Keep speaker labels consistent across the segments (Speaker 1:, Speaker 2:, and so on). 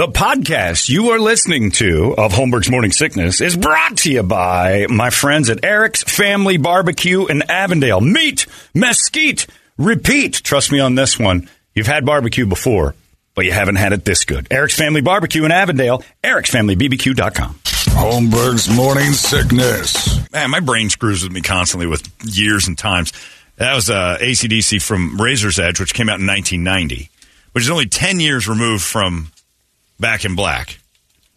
Speaker 1: The podcast you are listening to of Holmberg's Morning Sickness is brought to you by my friends at Eric's Family Barbecue in Avondale. Meet, mesquite, repeat. Trust me on this one. You've had barbecue before, but you haven't had it this good. Eric's Family Barbecue in Avondale, ericsfamilybbq.com.
Speaker 2: Holmberg's Morning Sickness.
Speaker 1: Man, my brain screws with me constantly with years and times. That was uh, ACDC from Razor's Edge, which came out in 1990, which is only 10 years removed from Back in Black,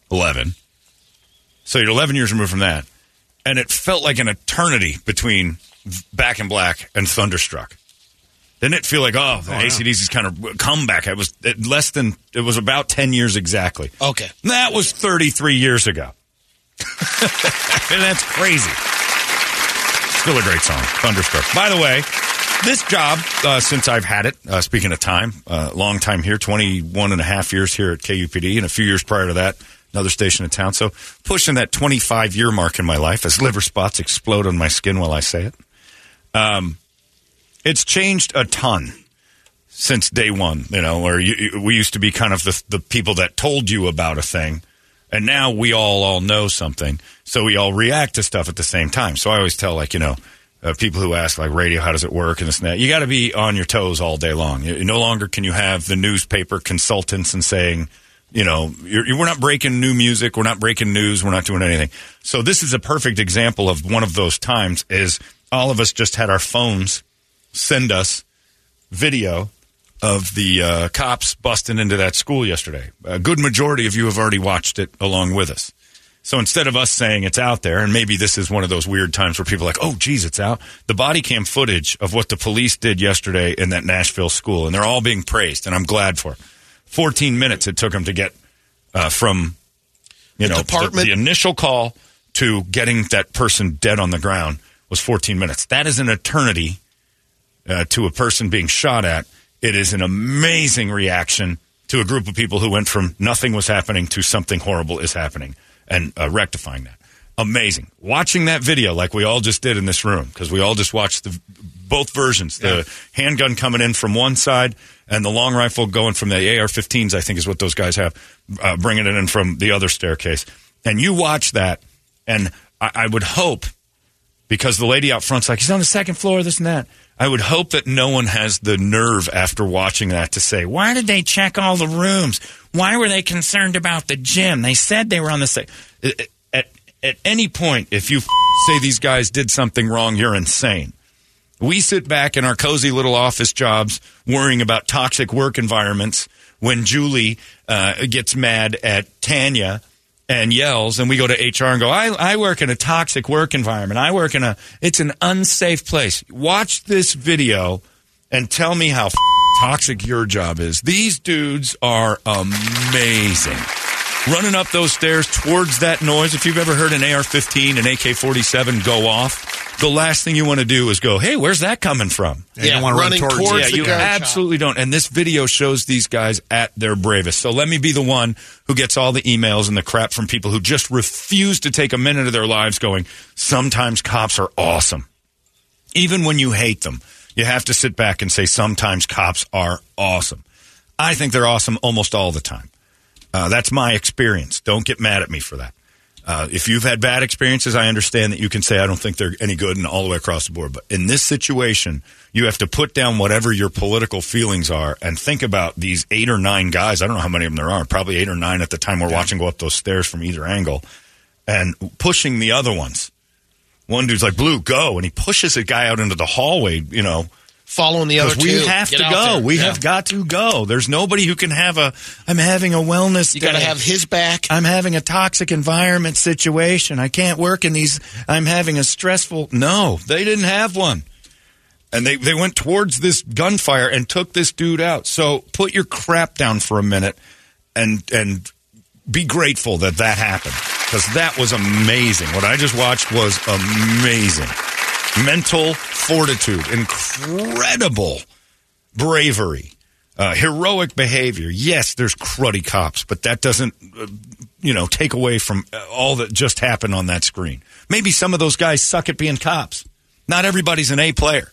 Speaker 1: 11. So you're 11 years removed from that. And it felt like an eternity between Back in Black and Thunderstruck. Didn't it feel like, oh, the oh, ACDC's kind of comeback? It was less than, it was about 10 years exactly.
Speaker 3: Okay.
Speaker 1: That was 33 years ago. and that's crazy. Still a great song, Thunderstruck. By the way, this job, uh, since I've had it, uh, speaking of time, uh, long time here, 21 and a half years here at KUPD, and a few years prior to that, another station in town. So pushing that 25 year mark in my life as liver spots explode on my skin while I say it. Um, it's changed a ton since day one, you know, where you, we used to be kind of the, the people that told you about a thing. And now we all all know something, so we all react to stuff at the same time. So I always tell, like you know, uh, people who ask like radio, how does it work, and this and that. You got to be on your toes all day long. You, no longer can you have the newspaper consultants and saying, you know, you we're not breaking new music, we're not breaking news, we're not doing anything. So this is a perfect example of one of those times. Is all of us just had our phones send us video of the uh, cops busting into that school yesterday. A good majority of you have already watched it along with us. So instead of us saying it's out there, and maybe this is one of those weird times where people are like, oh, geez, it's out. The body cam footage of what the police did yesterday in that Nashville school, and they're all being praised, and I'm glad for it. 14 minutes it took them to get uh, from, you know, the, the initial call to getting that person dead on the ground was 14 minutes. That is an eternity uh, to a person being shot at. It is an amazing reaction to a group of people who went from nothing was happening to something horrible is happening and uh, rectifying that. Amazing. Watching that video like we all just did in this room because we all just watched the both versions. The handgun coming in from one side and the long rifle going from the AR-15s. I think is what those guys have, uh, bringing it in from the other staircase. And you watch that, and I, I would hope because the lady out front's like, he's on the second floor, this and that. I would hope that no one has the nerve after watching that to say, why did they check all the rooms? Why were they concerned about the gym? They said they were on the same. At, at any point, if you f- say these guys did something wrong, you're insane. We sit back in our cozy little office jobs worrying about toxic work environments when Julie uh, gets mad at Tanya and yells, and we go to HR and go, I, I work in a toxic work environment. I work in a, it's an unsafe place. Watch this video and tell me how f- toxic your job is. These dudes are amazing. Running up those stairs towards that noise. If you've ever heard an AR 15, an AK 47 go off, the last thing you want to do is go, hey, where's that coming from?
Speaker 3: Yeah, you don't wanna run running towards towards
Speaker 1: yeah,
Speaker 3: the
Speaker 1: you
Speaker 3: gun
Speaker 1: absolutely don't. And this video shows these guys at their bravest. So let me be the one who gets all the emails and the crap from people who just refuse to take a minute of their lives going, sometimes cops are awesome. Even when you hate them, you have to sit back and say, sometimes cops are awesome. I think they're awesome almost all the time. Uh, that's my experience. Don't get mad at me for that. Uh, if you've had bad experiences, I understand that you can say I don't think they're any good and all the way across the board. But in this situation, you have to put down whatever your political feelings are and think about these eight or nine guys. I don't know how many of them there are. Probably eight or nine at the time we're watching go up those stairs from either angle and pushing the other ones. One dude's like, "Blue, go!" and he pushes a guy out into the hallway. You know,
Speaker 3: Following the other
Speaker 1: because we
Speaker 3: two.
Speaker 1: have
Speaker 3: Get
Speaker 1: to go.
Speaker 3: there.
Speaker 1: We
Speaker 3: Yeah.
Speaker 1: have got to go. There's nobody who can have a. I'm having a wellness.
Speaker 3: You got to have his back.
Speaker 1: I'm having a toxic environment situation. I can't work in these. I'm having a stressful. No, they didn't have one. And they, they went towards this gunfire and took this dude out. So put your crap down for a minute and and be grateful that that happened because that was amazing. What I just watched was amazing. Mental fortitude, incredible bravery, uh, heroic behavior. Yes, there's cruddy cops, but that doesn't, uh, you know, take away from all that just happened on that screen. Maybe some of those guys suck at being cops. Not everybody's an A player.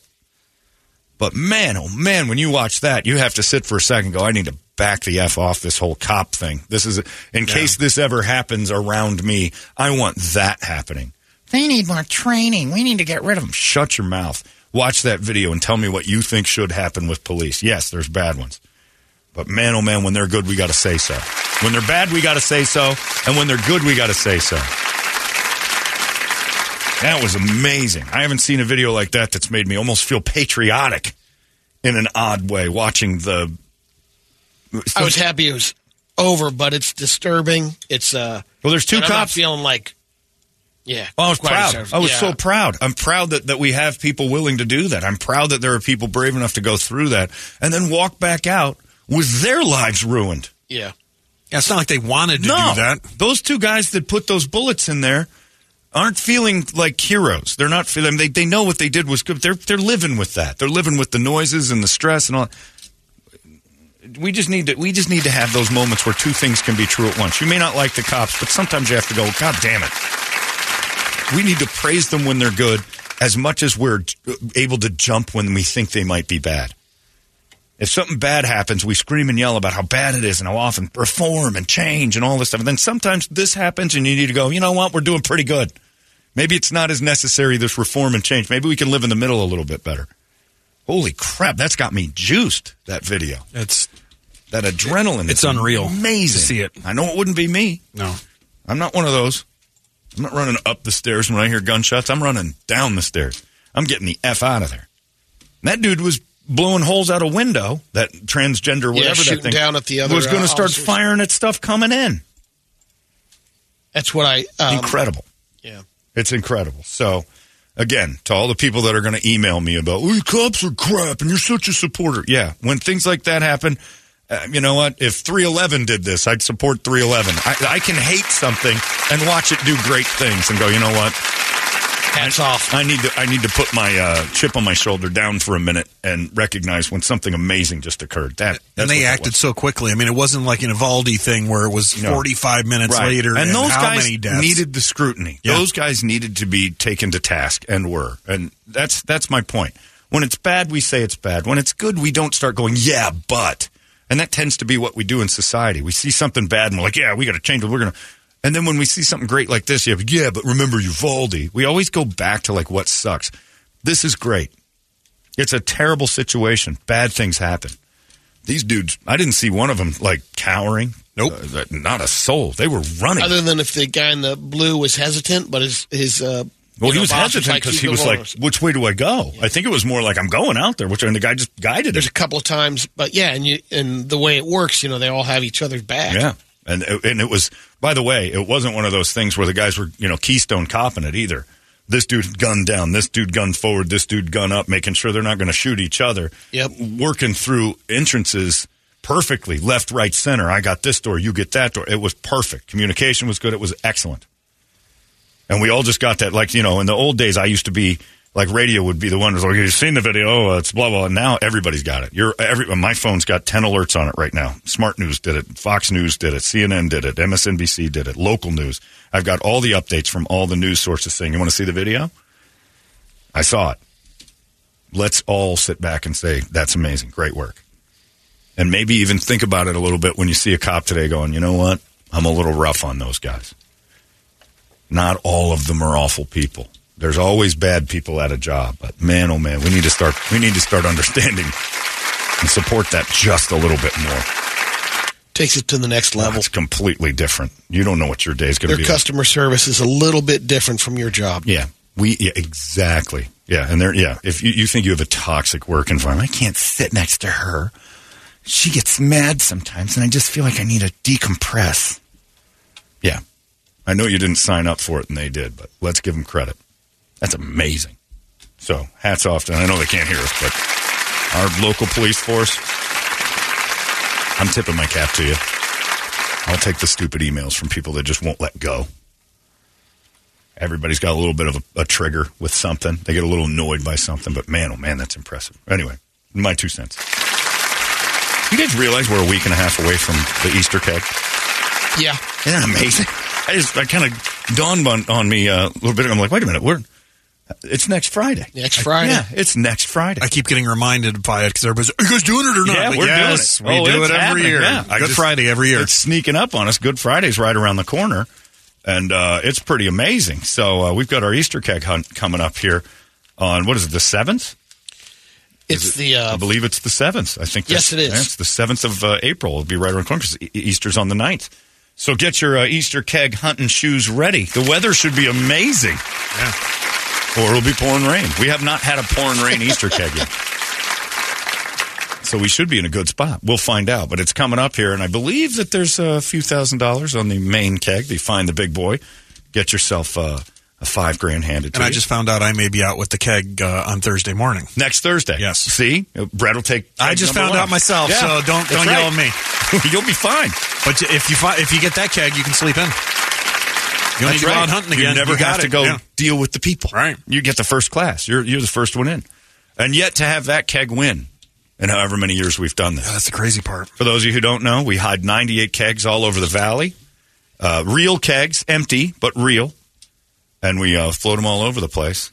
Speaker 1: But man, oh man, when you watch that, you have to sit for a second and go, I need to back the F off this whole cop thing. This is, in case this ever happens around me, I want that happening. They need more training. We need to get rid of them. Shut your mouth. Watch that video and tell me what you think should happen with police. Yes, there's bad ones. But man, oh man, when they're good, we got to say so. When they're bad, we got to say so. And when they're good, we got to say so. That was amazing. I haven't seen a video like that that's made me almost feel patriotic in an odd way watching the.
Speaker 3: I was happy it was over, but it's disturbing. It's uh.
Speaker 1: Well, there's two
Speaker 3: and I'm not
Speaker 1: cops.
Speaker 3: feeling like. Yeah.
Speaker 1: Oh, I was proud.
Speaker 3: as-
Speaker 1: I was
Speaker 3: yeah.
Speaker 1: so proud. I'm proud that, that we have people willing to do that. I'm proud that there are people brave enough to go through that and then walk back out with their lives ruined.
Speaker 3: Yeah.
Speaker 4: Yeah, it's not like they wanted to
Speaker 1: no,
Speaker 4: do that.
Speaker 1: those two guys that put those bullets in there aren't feeling like heroes. They're not feeling. They they know what they did was good. They're they're living with that. They're living with the noises and the stress and all. We just need to we just need to have those moments where two things can be true at once. You may not like the cops, but sometimes you have to go. God damn it! We need to praise them when they're good as much as we're able to jump when we think they might be bad. If something bad happens, we scream and yell about how bad it is and how often reform and change and all this stuff. And then sometimes this happens and you need to go, you know what, we're doing pretty good. Maybe it's not as necessary, this reform and change. Maybe we can live in the middle a little bit better. Holy crap, that's got me juiced, that video.
Speaker 4: It's
Speaker 1: That adrenaline.
Speaker 4: It's unreal
Speaker 1: Amazing.
Speaker 4: to see it.
Speaker 1: I know it wouldn't be me.
Speaker 4: no.
Speaker 1: I'm not one of those. I'm not running up the stairs when I hear gunshots. I'm running down the stairs. I'm getting the F out of there. And that dude was blowing holes out a window, that transgender, whatever that
Speaker 3: shooting
Speaker 1: thing
Speaker 3: down at the other,
Speaker 1: was going to
Speaker 3: uh,
Speaker 1: start
Speaker 3: officers.
Speaker 1: firing at stuff coming in.
Speaker 3: That's what I. Um,
Speaker 1: incredible.
Speaker 3: Yeah.
Speaker 1: It's incredible. So, again, to all the people that are going to email me about, oh, cops are crap and you're such a supporter. Yeah, when things like that happen, uh, you know what? If 311 did this, I'd support 311. I, I can hate something and watch it do great things and go, you know what?
Speaker 3: Hats off.
Speaker 1: I need to I need to put my uh, chip on my shoulder down for a minute and recognize when something amazing just occurred. That
Speaker 4: And they acted so quickly. I mean, it wasn't like an Uvalde thing where it was
Speaker 1: No.
Speaker 4: 45 minutes
Speaker 1: Right.
Speaker 4: later.
Speaker 1: and those
Speaker 4: how
Speaker 1: guys
Speaker 4: many deaths.
Speaker 1: needed the scrutiny.
Speaker 4: Yeah.
Speaker 1: Those guys needed to be taken to task and were. And that's that's my point. When it's bad, we say it's bad. When it's good, we don't start going, yeah, but. And that tends to be what we do in society. We see something bad and we're like, yeah, we got to change it. We're going to. And then when we see something great like this, you have, yeah, but remember Uvalde. We always go back to like what sucks. This is great. It's a terrible situation. Bad things happen. These dudes, I didn't see one of them like cowering.
Speaker 4: Nope.
Speaker 1: Uh, not a soul. They were running.
Speaker 3: Other than if the guy in the blue was hesitant, but his his. Uh,
Speaker 1: Well, he
Speaker 3: know,
Speaker 1: was hesitant because
Speaker 3: "Keep
Speaker 1: he was like, "Which way do I go?" I think it was more like, "I'm going out there," which and the guy just guided
Speaker 3: There's
Speaker 1: it.
Speaker 3: a couple of times, but yeah, and you and the way it works, you know, they all have each other's back.
Speaker 1: Yeah, and and it was. By the way, it wasn't one of those things where the guys were you know Keystone copping it either. This dude gunned down, this dude gunned forward, this dude gun up, making sure they're not going to shoot each other.
Speaker 3: Yep.
Speaker 1: working through entrances perfectly, left, right, center. I got this door, you get that door. It was perfect. Communication was good. It was excellent. And we all just got that, like, you know, in the old days, I used to be, like, radio would be the one who's like, you've seen the video, oh, it's blah, blah. And now everybody's got it. You're, every, my phone's got 10 alerts on it right now. Smart News did it. Fox News did it. CNN did it. MSNBC did it. Local news. I've got all the updates from all the news sources saying, you want to see the video? I saw it. Let's all sit back and say, that's amazing. Great work. And maybe even think about it a little bit when you see a cop today going, you know what? I'm a little rough on those guys. Not all of them are awful people. There's always bad people at a job, but man, oh man, we need to start. We need to start understanding and support that just a little bit more.
Speaker 3: Takes it to the next level.
Speaker 1: It's completely different. You don't know what your day is going to
Speaker 3: Their
Speaker 1: be. like.
Speaker 3: customer service is a little bit different from your job.
Speaker 1: Yeah, we yeah, exactly. Yeah, and there. Yeah, if you, you think you have a toxic work environment, I can't sit next to her. She gets mad sometimes, and I just feel like I need to decompress. Yeah, I know you didn't sign up for it, and they did, but let's give them credit. That's amazing. So hats off to. I know they can't hear us, but our local police force. I'm tipping my cap to you. I'll take the stupid emails from people that just won't let go. Everybody's got a little bit of a, a trigger with something. They get a little annoyed by something, but man, oh man, that's impressive. Anyway, my two cents. You guys realize we're a week and a half away from the Easter keg?
Speaker 3: Yeah.
Speaker 1: Isn't that amazing? I just, I kind of dawned on, on me uh, a little bit. I'm like, wait a minute, we're It's next Friday.
Speaker 3: Next Friday.
Speaker 1: Yeah, it's next Friday.
Speaker 4: I keep getting reminded by it because everybody's, are you guys doing it or not?
Speaker 1: Yeah,
Speaker 4: Like,
Speaker 1: we're
Speaker 4: yes,
Speaker 1: doing it.
Speaker 4: We
Speaker 1: Oh,
Speaker 4: do
Speaker 1: it's
Speaker 4: it every
Speaker 1: happening,
Speaker 4: year.
Speaker 1: yeah. I
Speaker 4: Good
Speaker 1: just-
Speaker 4: Friday every year.
Speaker 1: It's sneaking up on us. Good Friday's right around the corner, and uh, it's pretty amazing. So uh, we've got our Easter keg hunt coming up here on what is it, the seventh?
Speaker 3: It's the
Speaker 1: I
Speaker 3: uh,
Speaker 1: believe it's the seventh. I think.
Speaker 3: Yes,
Speaker 1: that's-
Speaker 3: it is.
Speaker 1: It's the seventh of uh, April. It'll be right around the corner because Easter's on the 9th. So get your uh, Easter keg hunting shoes ready. The weather should be amazing,
Speaker 4: Yeah.
Speaker 1: or it'll be pouring rain. We have not had a pouring rain Easter keg yet. So we should be in a good spot. We'll find out. But it's coming up here, and I believe that there's a few thousand dollars on the main keg. They find the big boy. Get yourself uh, a five grand handed to
Speaker 4: And I
Speaker 1: you.
Speaker 4: just found out I may be out with the keg uh, on Thursday morning.
Speaker 1: next Thursday.
Speaker 4: Yes.
Speaker 1: See, Brett will take.
Speaker 4: I just found
Speaker 1: one.
Speaker 4: out myself,
Speaker 1: Yeah,
Speaker 4: so don't
Speaker 1: that's
Speaker 4: don't
Speaker 1: right.
Speaker 4: yell at me.
Speaker 1: You'll be fine.
Speaker 4: But if you fi- if you get that keg, you can sleep in. You don't need to go out hunting again.
Speaker 1: You never
Speaker 4: got
Speaker 1: have to go
Speaker 4: Yeah.
Speaker 1: deal with the people.
Speaker 4: Right.
Speaker 1: You get the first class. You're you're the first one in, and yet to have that keg win, in however many years we've done this.
Speaker 4: That's the crazy part.
Speaker 1: For those of you who don't know, we hide 98 kegs all over the valley, uh, real kegs, empty but real, and we uh, float them all over the place.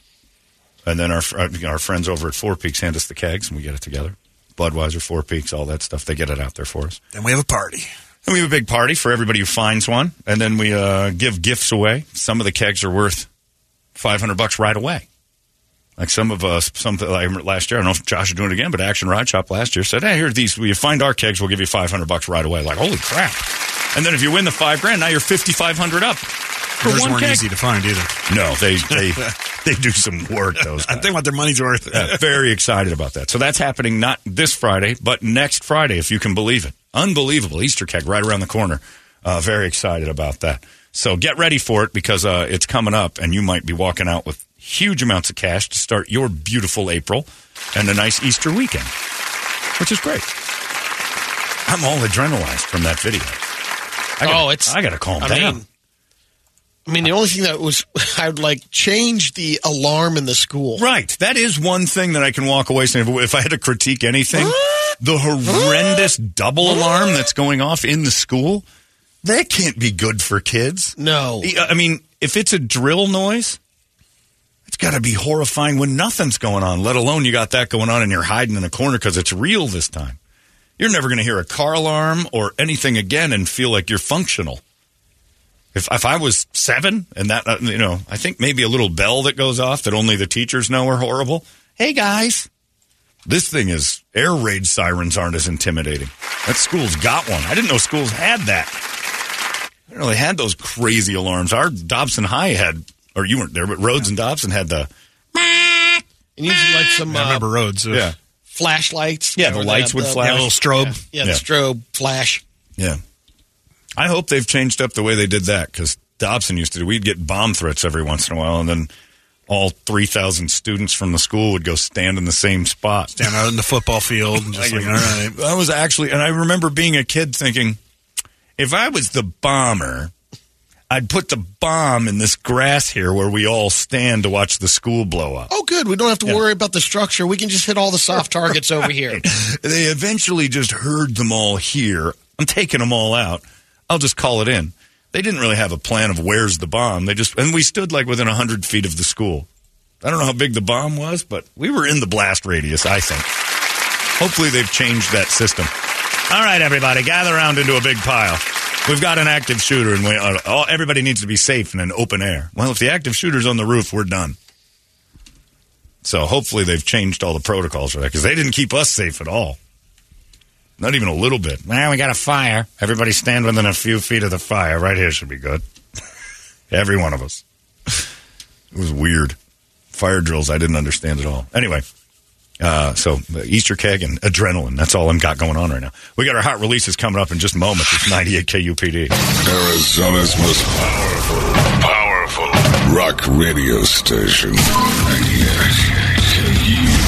Speaker 1: And then our uh, our friends over at Four Peaks hand us the kegs, and we get it together. Budweiser, Four Peaks, all that stuff. They get it out there for us.
Speaker 4: Then we have a party.
Speaker 1: And we have a big party for everybody who finds one, and then we uh, give gifts away. Some of the kegs are worth five hundred bucks right away. Like some of us, some like last year. I don't know if Josh is doing it again, but Action Ride Shop last year said, "Hey, here are these. We find our kegs, we'll give you five hundred bucks right away." Like, holy crap! And then if you win the five grand, now you're fifty five hundred up. For
Speaker 4: Yours
Speaker 1: one
Speaker 4: weren't
Speaker 1: keg.
Speaker 4: easy to find either.
Speaker 1: No, they they they do some work. Those
Speaker 4: I
Speaker 1: guys.
Speaker 4: think what their money's worth.
Speaker 1: Yeah, very excited about that. So that's happening not this Friday, but next Friday, if you can believe it. Unbelievable Easter keg right around the corner. Uh, very excited about that. So get ready for it because uh, it's coming up, and you might be walking out with huge amounts of cash to start your beautiful April and a nice Easter weekend, which is great. I'm all adrenalized from that video. I gotta,
Speaker 3: Oh, it's-
Speaker 1: I got to calm
Speaker 3: I
Speaker 1: down.
Speaker 3: mean, I mean, the only thing that was I would like change the alarm in the school.
Speaker 1: Right. That is one thing that I can walk away saying. If I had to critique anything, the horrendous double alarm that's going off in the school, that can't be good for kids.
Speaker 3: No,
Speaker 1: I mean, if it's a drill noise, it's got to be horrifying when nothing's going on, let alone you got that going on and you're hiding in a corner because it's real this time. You're never going to hear a car alarm or anything again and feel like you're functional. If, if I was seven and that, uh, you know, I think maybe a little bell that goes off that only the teachers know are horrible. Hey guys, this thing is air raid sirens aren't as intimidating. That school's got one. I didn't know schools had that. I didn't really had those crazy alarms. Our Dobson High had, or you weren't there, but Rhodes and Dobson had the
Speaker 3: and usually like some
Speaker 4: I remember roads. uh,
Speaker 1: yeah
Speaker 3: flashlights.
Speaker 1: Yeah, the lights
Speaker 3: have
Speaker 1: would
Speaker 3: the-
Speaker 1: flash.
Speaker 4: Yeah, a little strobe.
Speaker 3: Yeah,
Speaker 1: Yeah.
Speaker 3: the strobe flash.
Speaker 1: yeah. I hope they've changed up the way they did that because Dobson used to do. We'd get bomb threats every once in a while, and then all three thousand students from the school would go stand in the same spot.
Speaker 4: Stand out in the football field and just like, all right.
Speaker 1: I was actually, and I remember being a kid thinking, if I was the bomber, I'd put the bomb in this grass here where we all stand to watch the school blow up.
Speaker 3: Oh, good. We don't have to worry about the structure. We can just hit all the soft targets over here.
Speaker 1: They eventually just herd them all here. I'm taking them all out. I'll just call it in. They didn't really have a plan of where's the bomb. They just, and we stood like within 100 feet of the school. I don't know how big the bomb was, but we were in the blast radius, I think. Hopefully they've changed that system. All right, everybody, gather around into a big pile. We've got an active shooter, and we, uh, all, everybody needs to be safe in an open air. Well, if the active shooter's on the roof, we're done. So hopefully they've changed all the protocols for that because they didn't keep us safe at all. Not even a little bit. Man, we got a fire. Everybody stand within a few feet of the fire. Right here should be good. Every one of us. It was weird. Fire drills I didn't understand at all. Anyway, uh, so the Easter keg and adrenaline. That's all I've got going on right now. We got our hot releases coming up in just moments. It's 98 KUPD.
Speaker 2: Arizona's most powerful, powerful rock radio station. 98 KUPD.